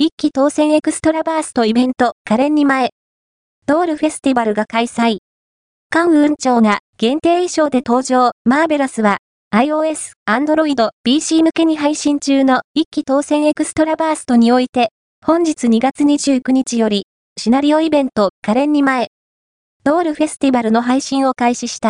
一期当選エクストラバーストイベント、可憐に前。ドールフェスティバルが開催。関運長が限定衣装で登場、マーベラスは、iOS、Android、PC 向けに配信中の一期当選エクストラバーストにおいて、本日2月29日より、シナリオイベント、可憐に前。ドールフェスティバルの配信を開始した。